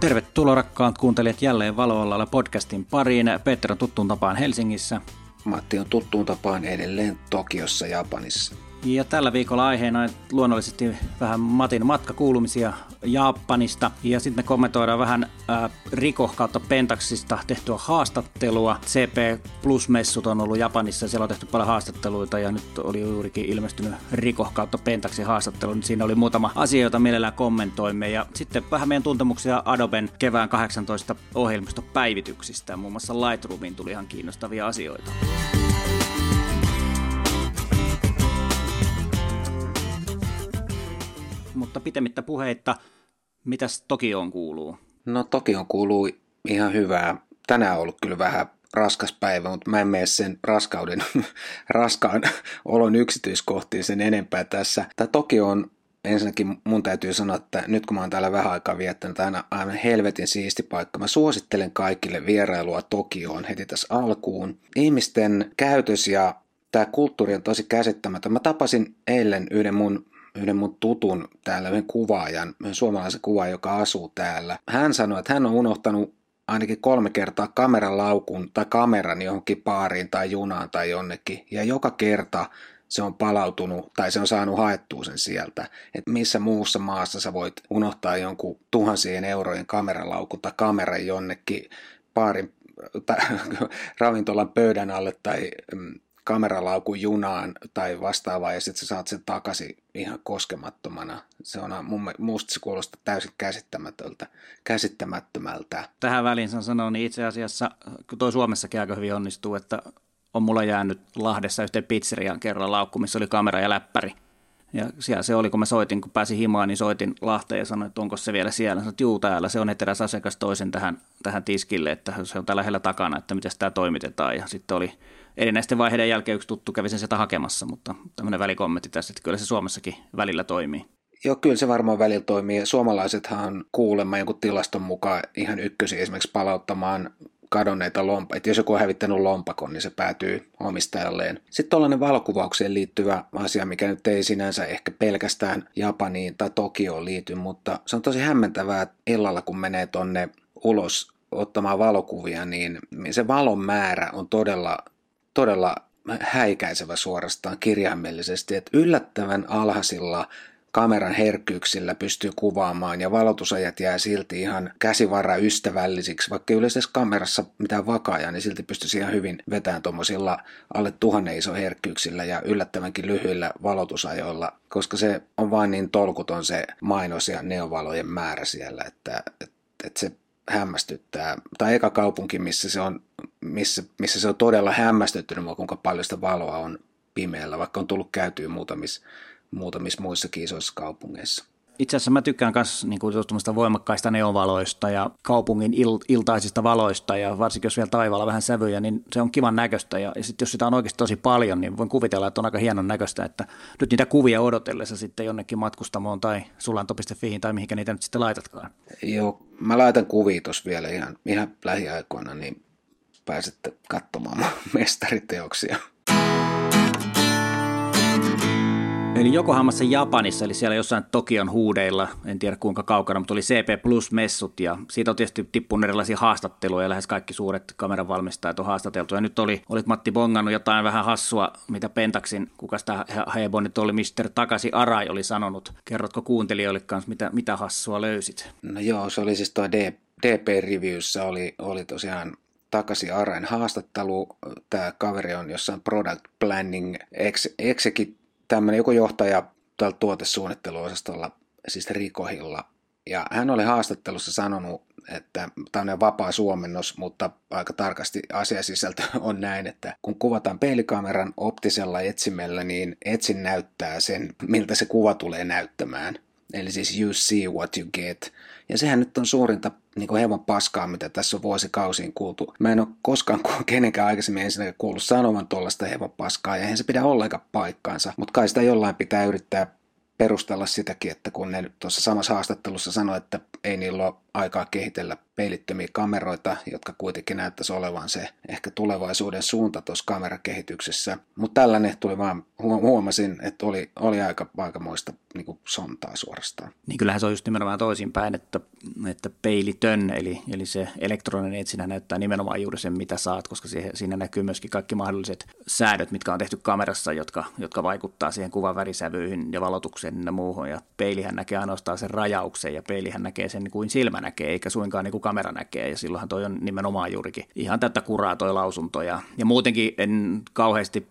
Tervetuloa rakkaat kuuntelijat jälleen Valoalalla podcastin pariin. Peter on tuttuun tapaan Helsingissä. Matti on tuttuun tapaan edelleen Tokiossa, Japanissa. Ja tällä viikolla aiheena luonnollisesti vähän Matin matkakuulumisia Japanista. Ja sitten me kommentoidaan vähän äh, Riko kautta Pentaxista tehtyä haastattelua. CP Plus-messut on ollut Japanissa ja siellä on tehty paljon haastatteluita ja nyt oli juurikin ilmestynyt Riko kautta Pentaxin haastattelu. Niin siinä oli muutama asia, jota mielellään kommentoimme. Ja sitten vähän meidän tuntemuksia Adoben kevään 18 ohjelmistopäivityksistä. Muun muassa Lightroomiin tuli ihan kiinnostavia asioita. Mutta pitemmittä puheitta, mitäs Tokioon kuuluu? No Tokioon kuuluu ihan hyvää. Tänään on ollut kyllä vähän raskas päivä, mutta mä en mene sen raskauden, raskaan olon yksityiskohtiin sen enempää tässä. Tämä Tokio on ensinnäkin mun täytyy sanoa, että nyt kun mä oon täällä vähän aikaa viettänyt, aina aivan helvetin siisti paikka. Mä suosittelen kaikille vierailua Tokioon heti tässä alkuun. Ihmisten käytös ja tämä kulttuuri on tosi käsittämätön. Mä tapasin eilen yhden mun yhden mun tutun täällä, yhden kuvaajan, yhden suomalaisen kuvaajan, joka asuu täällä. Hän sanoi, että hän on unohtanut ainakin kolme kertaa kameran laukun tai kameran johonkin baariin tai junaan tai jonnekin. Ja joka kerta se on palautunut tai se on saanut haettua sen sieltä. Että missä muussa maassa sä voit unohtaa jonkun tuhansien eurojen kameralaukun tai kameran jonnekin baarin tai ravintolan pöydän alle tai mm, kameralaukun junaan tai vastaavaa ja sitten sä saat sen takaisin ihan koskemattomana. Se on mun, musta se kuulostaa täysin käsittämätöltä, käsittämättömältä. Tähän väliin saan sanoa, niin itse asiassa, kun toi Suomessakin aika hyvin onnistuu, että on mulla jäänyt Lahdessa yhteen pizzeriaan kerran laukku, missä oli kamera ja läppäri. Ja siellä se oli, kun mä soitin, kun pääsin himaan, niin soitin Lahteen ja sanoin, että onko se vielä siellä. Sanoin, että juu täällä, se on eteräs asiakas toisen tähän, tähän tiskille, että se on tällä lähellä takana, että miten tämä toimitetaan. Ja sitten oli erinäisten vaiheiden jälkeen yksi tuttu kävi sen sieltä hakemassa, mutta tämmöinen välikommentti tässä, että kyllä se Suomessakin välillä toimii. Joo, kyllä se varmaan välillä toimii. Suomalaisethan kuulemma jonkun tilaston mukaan ihan ykkösi esimerkiksi palauttamaan kadonneita lompakon. Että jos joku on hävittänyt lompakon, niin se päätyy omistajalleen. Sitten tuollainen valokuvaukseen liittyvä asia, mikä nyt ei sinänsä ehkä pelkästään Japaniin tai Tokioon liity, mutta se on tosi hämmentävää, että illalla kun menee tonne ulos ottamaan valokuvia, niin se valon määrä on todella todella häikäisevä suorastaan kirjaimellisesti, että yllättävän alhaisilla kameran herkkyyksillä pystyy kuvaamaan ja valotusajat jää silti ihan käsivarra ystävällisiksi, vaikka yleisessä kamerassa mitään vakaaja, niin silti pystyisi ihan hyvin vetämään tuommoisilla alle tuhannen iso herkkyyksillä ja yllättävänkin lyhyillä valotusajoilla, koska se on vain niin tolkuton se mainos ja neovalojen määrä siellä, että, että, että se hämmästyttää. Tai eka kaupunki, missä se on, missä, missä se on todella hämmästyttynyt, kuinka paljon sitä valoa on pimeällä, vaikka on tullut käytyä muutamissa, muutamissa muissakin isoissa kaupungeissa. Itse asiassa mä tykkään myös niin voimakkaista neovaloista ja kaupungin il- iltaisista valoista ja varsinkin jos vielä taivaalla vähän sävyjä, niin se on kivan näköistä ja, ja sitten jos sitä on oikeasti tosi paljon, niin voin kuvitella, että on aika hienon näköistä, että nyt niitä kuvia odotellessa sitten jonnekin matkustamoon tai sulanto.fiin tai mihinkä niitä nyt sitten laitatkaan. Joo, mä laitan kuvia tuossa vielä ihan, ihan lähiaikoina, niin pääsette katsomaan mestariteoksia. Eli Jokohamassa Japanissa, eli siellä jossain Tokion huudeilla, en tiedä kuinka kaukana, mutta oli CP Plus-messut ja siitä on tietysti tippunut erilaisia haastatteluja ja lähes kaikki suuret kameran valmistajat on haastateltu. Ja nyt oli, olit Matti bongannut jotain vähän hassua, mitä Pentaxin, kuka sitä Hebon nyt oli, Mr. Takasi Arai oli sanonut. Kerrotko kuuntelijoille kanssa, mitä, mitä hassua löysit? No joo, se oli siis tuo DP-reviewssä oli, oli tosiaan takaisin Arain haastattelu. Tämä kaveri on jossain product planning executive tämmöinen joku johtaja tällä tuotesuunnitteluosastolla, siis Rikohilla. Ja hän oli haastattelussa sanonut, että tämä on vapaa suomennos, mutta aika tarkasti asiasisältö on näin, että kun kuvataan peilikameran optisella etsimellä, niin etsin näyttää sen, miltä se kuva tulee näyttämään. Eli siis you see what you get. Ja sehän nyt on suurinta niin hieman paskaa, mitä tässä on vuosikausiin kuultu. Mä en ole koskaan kenenkään aikaisemmin ensinnäkin kuullut sanovan tuollaista hieman paskaa, ja eihän se pidä ollenkaan paikkaansa. Mutta kai sitä jollain pitää yrittää perustella sitäkin, että kun ne tuossa samassa haastattelussa sanoi, että ei niillä ole aikaa kehitellä peilittömiä kameroita, jotka kuitenkin näyttäisi olevan se ehkä tulevaisuuden suunta tuossa kamerakehityksessä. Mutta tällainen tuli vaan, huomasin, että oli, oli aika aikamoista niin kuin sontaa suorastaan. Niin kyllähän se on just nimenomaan toisinpäin, että, että peilitön, eli, eli se elektroninen etsinä näyttää nimenomaan juuri sen, mitä saat, koska siihen, siinä näkyy myöskin kaikki mahdolliset säädöt, mitkä on tehty kamerassa, jotka, jotka vaikuttaa siihen kuvan värisävyihin ja valotukseen ja muuhun. Ja peilihän näkee ainoastaan sen rajauksen ja peilihän näkee sen kuin silmä näkee, eikä suinkaan niin kuin kamera näkee. Ja silloinhan toi on nimenomaan juurikin ihan tätä kuraa toi lausunto. Ja, ja muutenkin en kauheasti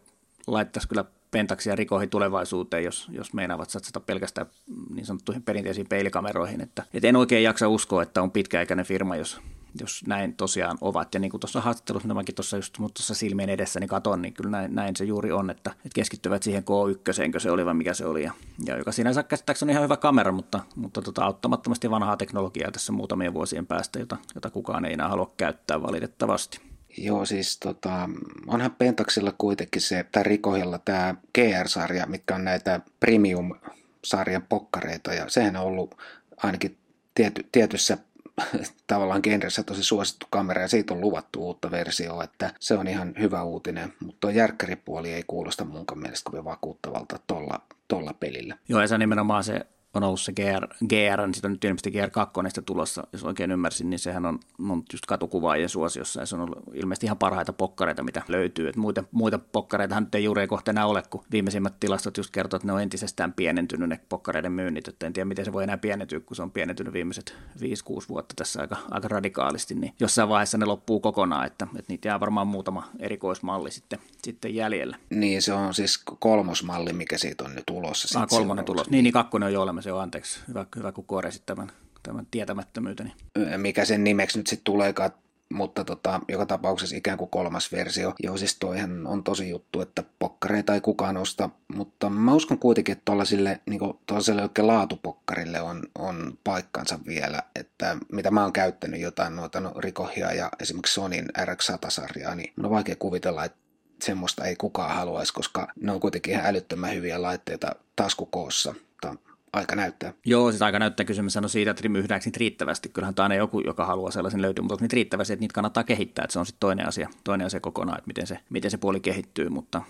laittaisi kyllä pentaksia rikoihin tulevaisuuteen, jos, jos meinaavat satsata pelkästään niin sanottuihin perinteisiin peilikameroihin. Että, et en oikein jaksa uskoa, että on pitkäaikainen firma, jos, jos näin tosiaan ovat. Ja niin kuin tuossa haastattelussa, mitä mäkin tuossa just tuossa silmien edessä niin katon, niin kyllä näin, näin, se juuri on, että, että keskittyvät siihen K1, se oli vai mikä se oli. Ja, ja joka sinänsä käsittääkseni on ihan hyvä kamera, mutta, mutta tota, auttamattomasti vanhaa teknologiaa tässä muutamien vuosien päästä, jota, jota kukaan ei enää halua käyttää valitettavasti. Joo, siis tota, onhan Pentaxilla kuitenkin se, tai Rikohilla tämä GR-sarja, mitkä on näitä premium-sarjan pokkareita, ja sehän on ollut ainakin tiety, tietyssä tavallaan genressä tosi suosittu kamera ja siitä on luvattu uutta versiota, että se on ihan hyvä uutinen, mutta tuo järkkäripuoli ei kuulosta munkaan mielestä kovin vakuuttavalta tuolla tolla pelillä. Joo, ja se nimenomaan se on ollut se GR, GR niin sitten on nyt ilmeisesti GR2 tulossa, jos oikein ymmärsin, niin sehän on, on just katukuvaajien suosiossa ja se on ollut ilmeisesti ihan parhaita pokkareita, mitä löytyy. Et muita, muita pokkareita nyt ei juuri kohta enää ole, kun viimeisimmät tilastot just kertoo, että ne on entisestään pienentynyt ne pokkareiden myynnit, että en tiedä miten se voi enää pienentyä, kun se on pienentynyt viimeiset 5-6 vuotta tässä aika, aika radikaalisti, niin jossain vaiheessa ne loppuu kokonaan, että, että niitä jää varmaan muutama erikoismalli sitten, sitten jäljellä. Niin, se on siis kolmosmalli, mikä siitä on nyt tulossa. Ah, kolmonen tulos. Niin, niin kakkonen on jo olemassa se on, anteeksi. Hyvä, hyvä kun korjasit tämän, tämän tietämättömyyteni. Mikä sen nimeksi nyt sitten tuleekaan, mutta tota, joka tapauksessa ikään kuin kolmas versio. Joo, siis toihan on tosi juttu, että pokkareita ei kukaan osta, mutta mä uskon kuitenkin, että tuollaisille niin oikein laatupokkarille on, on paikkansa vielä, että mitä mä oon käyttänyt jotain noita no, Rikohia ja esimerkiksi Sonin RX100-sarjaa, niin on vaikea kuvitella, että semmoista ei kukaan haluaisi, koska ne on kuitenkin ihan älyttömän hyviä laitteita taskukoossa. Aika näyttää. Joo, siis aika näyttää kysymys on siitä, että myydäänkö niitä riittävästi. Kyllähän tämä aina joku, joka haluaa sellaisen löytyy, mutta niitä riittävästi, että niitä kannattaa kehittää. Että se on sitten toinen asia, toinen asia kokonaan, että miten se, miten se puoli kehittyy. Mutta...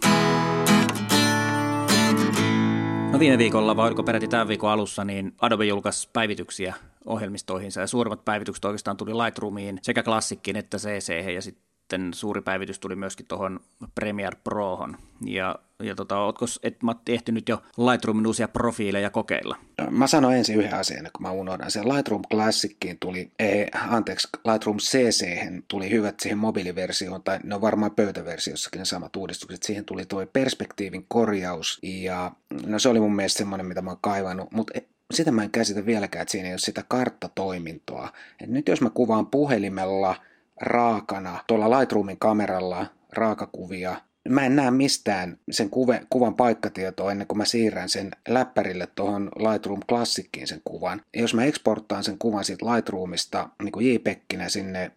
No viime viikolla, vai oliko peräti tämän viikon alussa, niin Adobe julkaisi päivityksiä ohjelmistoihinsa ja suurimmat päivitykset oikeastaan tuli Lightroomiin sekä klassikkiin että CC ja sitten suuri päivitys tuli myöskin tuohon Premiere Prohon. Ja, ja tota, ootko et, Matti ehtinyt jo Lightroomin uusia profiileja kokeilla? Mä sanon ensin yhden asian, kun mä unohdan sen. Lightroom Classickiin tuli, ei, anteeksi, Lightroom CC tuli hyvät siihen mobiiliversioon, tai ne on varmaan pöytäversiossakin ne samat uudistukset. Siihen tuli tuo perspektiivin korjaus, ja no se oli mun mielestä semmoinen, mitä mä oon kaivannut, mutta e, sitä mä en käsitä vieläkään, että siinä ei ole sitä karttatoimintoa. Et nyt jos mä kuvaan puhelimella – raakana tuolla Lightroomin kameralla raakakuvia. Mä en näe mistään sen kuve, kuvan paikkatietoa ennen kuin mä siirrän sen läppärille tuohon Lightroom Classickiin sen kuvan. Jos mä exporttaan sen kuvan siitä Lightroomista niin JPEGinä sinne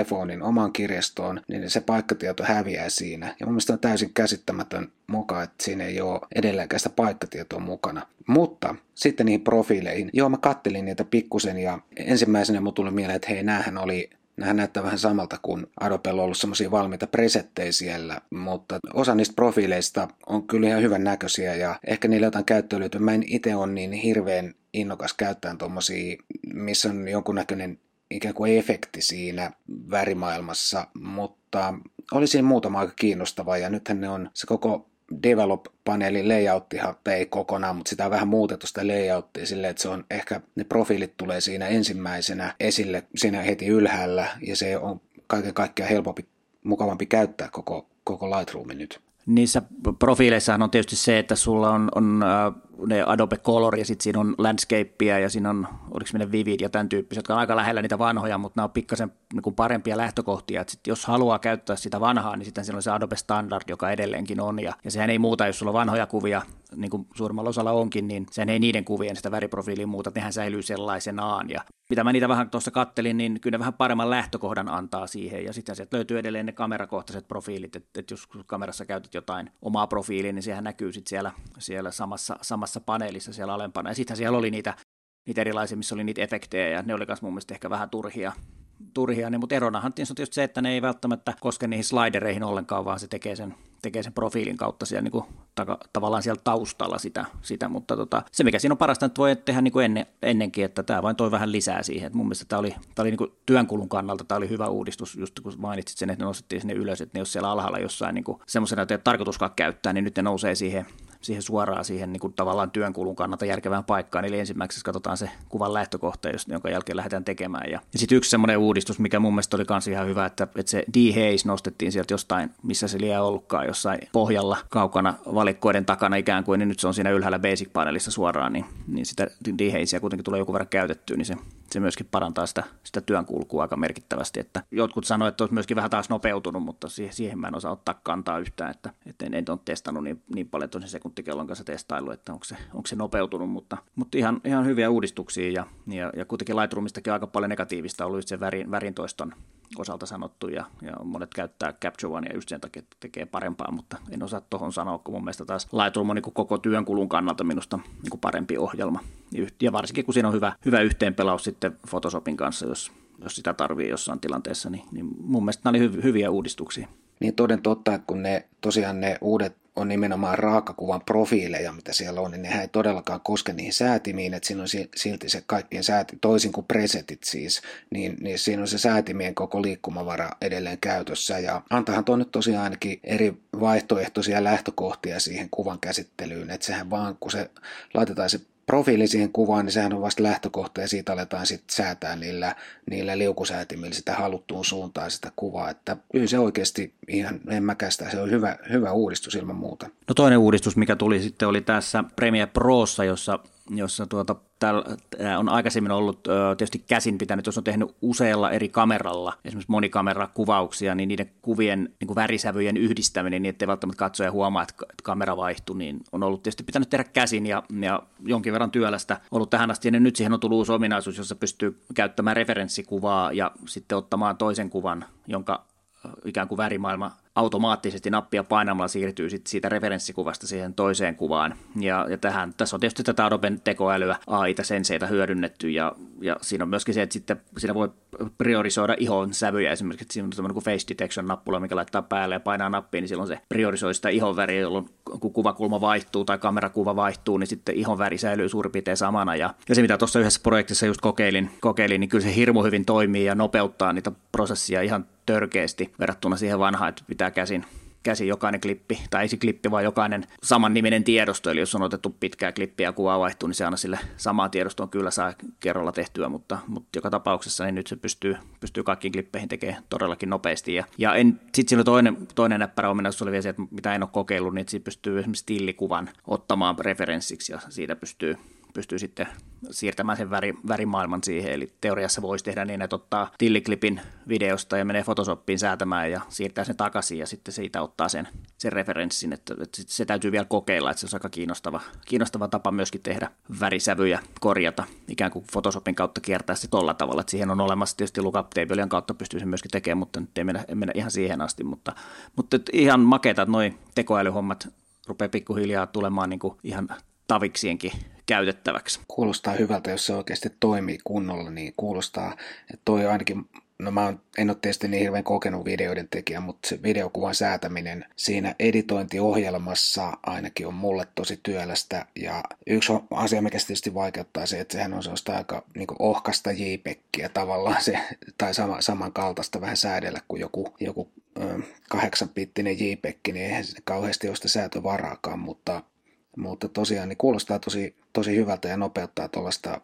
iPhonein omaan kirjastoon, niin se paikkatieto häviää siinä. Ja mun mielestä on täysin käsittämätön muka, että siinä ei ole edelleenkään sitä paikkatietoa mukana. Mutta sitten niihin profiileihin. Joo, mä kattelin niitä pikkusen ja ensimmäisenä mun tuli mieleen, että hei, näähän oli Nämähän näyttää vähän samalta kuin Adobella on ollut semmoisia valmiita presettejä siellä, mutta osa niistä profiileista on kyllä ihan hyvän näköisiä ja ehkä niillä jotain käyttöä löytyy. Mä en itse ole niin hirveän innokas käyttämään tuommoisia, missä on jonkunnäköinen ikään kuin efekti siinä värimaailmassa, mutta oli siinä muutama aika kiinnostava ja nythän ne on se koko develop-paneelin layouttihan ei kokonaan, mutta sitä on vähän muutettu sitä layouttia silleen, että se on ehkä, ne profiilit tulee siinä ensimmäisenä esille siinä heti ylhäällä ja se on kaiken kaikkiaan helpompi, mukavampi käyttää koko, koko Lightroomin nyt. Niissä profiileissahan on tietysti se, että sulla on, on äh, ne Adobe Color ja sitten siinä on landscapea ja siinä on, oliko meidän Vivid ja tämän tyyppisiä, jotka on aika lähellä niitä vanhoja, mutta nämä on pikkasen niin parempia lähtökohtia. Et sit jos haluaa käyttää sitä vanhaa, niin sitten siellä on se Adobe Standard, joka edelleenkin on ja, ja sehän ei muuta, jos sulla on vanhoja kuvia, niin kuin suurimmalla osalla onkin, niin sehän ei niiden kuvien sitä väriprofiiliin muuta, nehän säilyy sellaisenaan. Ja mitä mä niitä vähän tuossa kattelin, niin kyllä ne vähän paremman lähtökohdan antaa siihen ja sitten sieltä löytyy edelleen ne kamerakohtaiset profiilit, että, että jos kamerassa käytät jotain omaa profiiliä, niin sehän näkyy sitten siellä, siellä samassa, samassa paneelissa siellä alempana. Ja sittenhän siellä oli niitä niitä erilaisia, missä oli niitä efektejä ja ne oli myös mun mielestä ehkä vähän turhia, turhia niin, mutta eronahan on tietysti se, että ne ei välttämättä koske niihin slidereihin ollenkaan, vaan se tekee sen, tekee sen profiilin kautta siellä niin kuin, taka, tavallaan siellä taustalla sitä, sitä. mutta tota, se mikä siinä on parasta, että voi tehdä niin kuin ennen, ennenkin, että tämä vain toi vähän lisää siihen, että mun mielestä tämä oli, tämä oli niin kuin työnkulun kannalta, tämä oli hyvä uudistus, just kun mainitsit sen, että ne nostettiin sinne ylös, että ne jos siellä alhaalla jossain niin semmoisena, että ei tarkoituskaan käyttää, niin nyt ne nousee siihen siihen suoraan siihen niin kuin tavallaan työnkulun kannalta järkevään paikkaan. Eli ensimmäiseksi katsotaan se kuvan lähtökohta, jonka jälkeen lähdetään tekemään. Ja, ja sitten yksi semmoinen uudistus, mikä mun mielestä oli myös ihan hyvä, että, että se dehaze nostettiin sieltä jostain, missä se liian ollutkaan, jossain pohjalla kaukana valikkoiden takana ikään kuin, niin nyt se on siinä ylhäällä basic-panelissa suoraan, niin, niin sitä dehazea kuitenkin tulee joku verran käytettyä, niin se se myöskin parantaa sitä, sitä työn kulkua aika merkittävästi. Että jotkut sanoivat, että olisi myöskin vähän taas nopeutunut, mutta siihen, siihen mä en osaa ottaa kantaa yhtään, että, että en, en ole testannut niin, niin paljon tosi sekuntikellon kanssa testailu, että onko se, onko se nopeutunut, mutta, mutta ihan, ihan hyviä uudistuksia ja, ja, ja kuitenkin Lightroomistakin aika paljon negatiivista ollut se värin, värintoiston osalta sanottu ja, ja monet käyttää Capture One ja just sen takia että tekee parempaa, mutta en osaa tuohon sanoa, kun mun mielestä taas Lightroom on niin koko työn kulun kannalta minusta niin parempi ohjelma. Ja varsinkin kun siinä on hyvä, hyvä yhteenpelaus sitten Photoshopin kanssa, jos, jos sitä tarvii jossain tilanteessa, niin, niin mun mielestä nämä oli hy, hyviä uudistuksia. Niin toden totta, kun ne tosiaan ne uudet on nimenomaan raakakuvan profiileja, mitä siellä on, niin nehän ei todellakaan koske niihin säätimiin, että siinä on silti se kaikkien sääti, toisin kuin presetit siis, niin, niin siinä on se säätimien koko liikkumavara edelleen käytössä, ja antahan tuo nyt tosiaan ainakin eri vaihtoehtoisia lähtökohtia siihen kuvan käsittelyyn, että sehän vaan, kun se laitetaan se profiili siihen kuvaan, niin sehän on vasta lähtökohta ja siitä aletaan sitten säätää niillä, niillä liukusäätimillä sitä haluttuun suuntaan sitä kuvaa. Että kyllä se oikeasti ihan, en mäkästä, se on hyvä, hyvä uudistus ilman muuta. No toinen uudistus, mikä tuli sitten, oli tässä Premiere Prossa, jossa jossa tuota, tämä on aikaisemmin ollut tietysti käsin pitänyt, jos on tehnyt usealla eri kameralla, esimerkiksi monikamerakuvauksia, niin niiden kuvien niin kuin värisävyjen yhdistäminen, niin ettei välttämättä katsoja huomaa, että kamera vaihtuu, niin on ollut tietysti pitänyt tehdä käsin ja, ja jonkin verran työlästä ollut tähän asti. Ja nyt siihen on tullut uusi ominaisuus, jossa pystyy käyttämään referenssikuvaa ja sitten ottamaan toisen kuvan, jonka ikään kuin värimaailma automaattisesti nappia painamalla siirtyy sit siitä referenssikuvasta siihen toiseen kuvaan. Ja, ja tähän, tässä on tietysti tätä Adoben tekoälyä, AI-ta, senseitä hyödynnetty, ja, ja siinä on myöskin se, että sitten siinä voi priorisoida ihon sävyjä, esimerkiksi siinä on tämmöinen kuin face detection-nappula, mikä laittaa päälle ja painaa nappiin, niin silloin se priorisoi sitä ihon väriä, jolloin kun kuvakulma vaihtuu tai kamerakuva vaihtuu, niin sitten ihon väri säilyy suurin piirtein samana. Ja, ja se, mitä tuossa yhdessä projektissa just kokeilin, kokeilin, niin kyllä se hirmu hyvin toimii ja nopeuttaa niitä prosessia ihan törkeästi verrattuna siihen vanhaan, että pitää käsin käsi jokainen klippi, tai ei se klippi, vaan jokainen saman niminen tiedosto, eli jos on otettu pitkää klippiä ja kuva vaihtuu, niin se aina sille samaa tiedostoon kyllä saa kerralla tehtyä, mutta, mutta joka tapauksessa niin nyt se pystyy, pystyy kaikkiin klippeihin tekemään todellakin nopeasti. Ja, ja sitten siinä toinen, toinen näppärä ominaisuus oli vielä se, että mitä en ole kokeillut, niin siitä pystyy esimerkiksi tillikuvan ottamaan referenssiksi ja siitä pystyy pystyy sitten siirtämään sen väri, värimaailman siihen. Eli teoriassa voisi tehdä niin, että ottaa tilliklipin videosta ja menee Photoshoppiin säätämään ja siirtää sen takaisin ja sitten siitä ottaa sen, sen referenssin. Että, että se täytyy vielä kokeilla, että se on aika kiinnostava, kiinnostava tapa myöskin tehdä värisävyjä, korjata, ikään kuin Photoshopin kautta kiertää se tolla tavalla. Että siihen on olemassa tietysti lookup tablein kautta pystyy sen myöskin tekemään, mutta nyt ei mennä, ei mennä ihan siihen asti. Mutta, mutta ihan makeita, että noin tekoälyhommat rupeaa pikkuhiljaa tulemaan niin kuin ihan taviksienkin käytettäväksi. Kuulostaa hyvältä, jos se oikeasti toimii kunnolla, niin kuulostaa, että toi ainakin No mä en ole tietysti niin hirveän kokenut videoiden tekijä, mutta se videokuvan säätäminen siinä editointiohjelmassa ainakin on mulle tosi työlästä. Ja yksi asia, mikä tietysti vaikeuttaa se, että sehän on sellaista aika niin ohkasta JPEGiä tavallaan se, tai sama, samankaltaista vähän säädellä kuin joku, joku kahdeksanpittinen JPEG, niin eihän se kauheasti ole sitä säätövaraakaan, mutta mutta tosiaan niin kuulostaa tosi, tosi hyvältä ja nopeuttaa tuollaista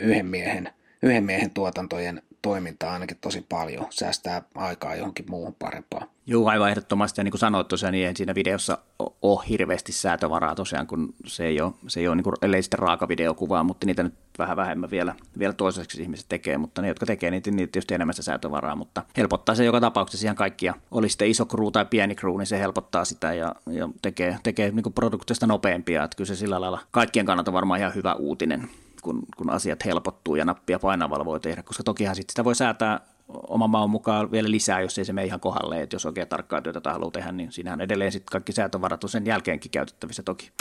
yhden miehen, yhden miehen tuotantojen toimintaa ainakin tosi paljon, säästää aikaa johonkin muuhun parempaan. Joo, aivan ehdottomasti. Ja niin kuin sanoit tosiaan, niin siinä videossa ole hirveästi säätövaraa tosiaan, kun se ei ole, se ei ole niin kuin, ellei sitten raaka videokuvaa, mutta niitä nyt vähän vähemmän vielä, vielä toiseksi ihmiset tekee, mutta ne, jotka tekee niitä, niin tietysti enemmän sitä säätövaraa, mutta helpottaa se joka tapauksessa ihan kaikkia. Oli sitten iso crew tai pieni crew, niin se helpottaa sitä ja, ja tekee, tekee niin produktista nopeampia, että kyllä se sillä lailla kaikkien kannalta varmaan ihan hyvä uutinen kun, kun asiat helpottuu ja nappia painavalla voi tehdä, koska tokihan sit sitä voi säätää oman maun mukaan vielä lisää, jos ei se mene ihan kohdalle, että jos oikein tarkkaa työtä haluaa tehdä, niin siinähän edelleen sitten kaikki säätövarat on sen jälkeenkin käytettävissä toki.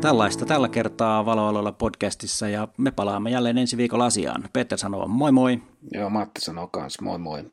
Tällaista tällä kertaa Valoaloilla podcastissa ja me palaamme jälleen ensi viikolla asiaan. Peter sanoo moi moi. Joo, Matti sanoo kans moi moi.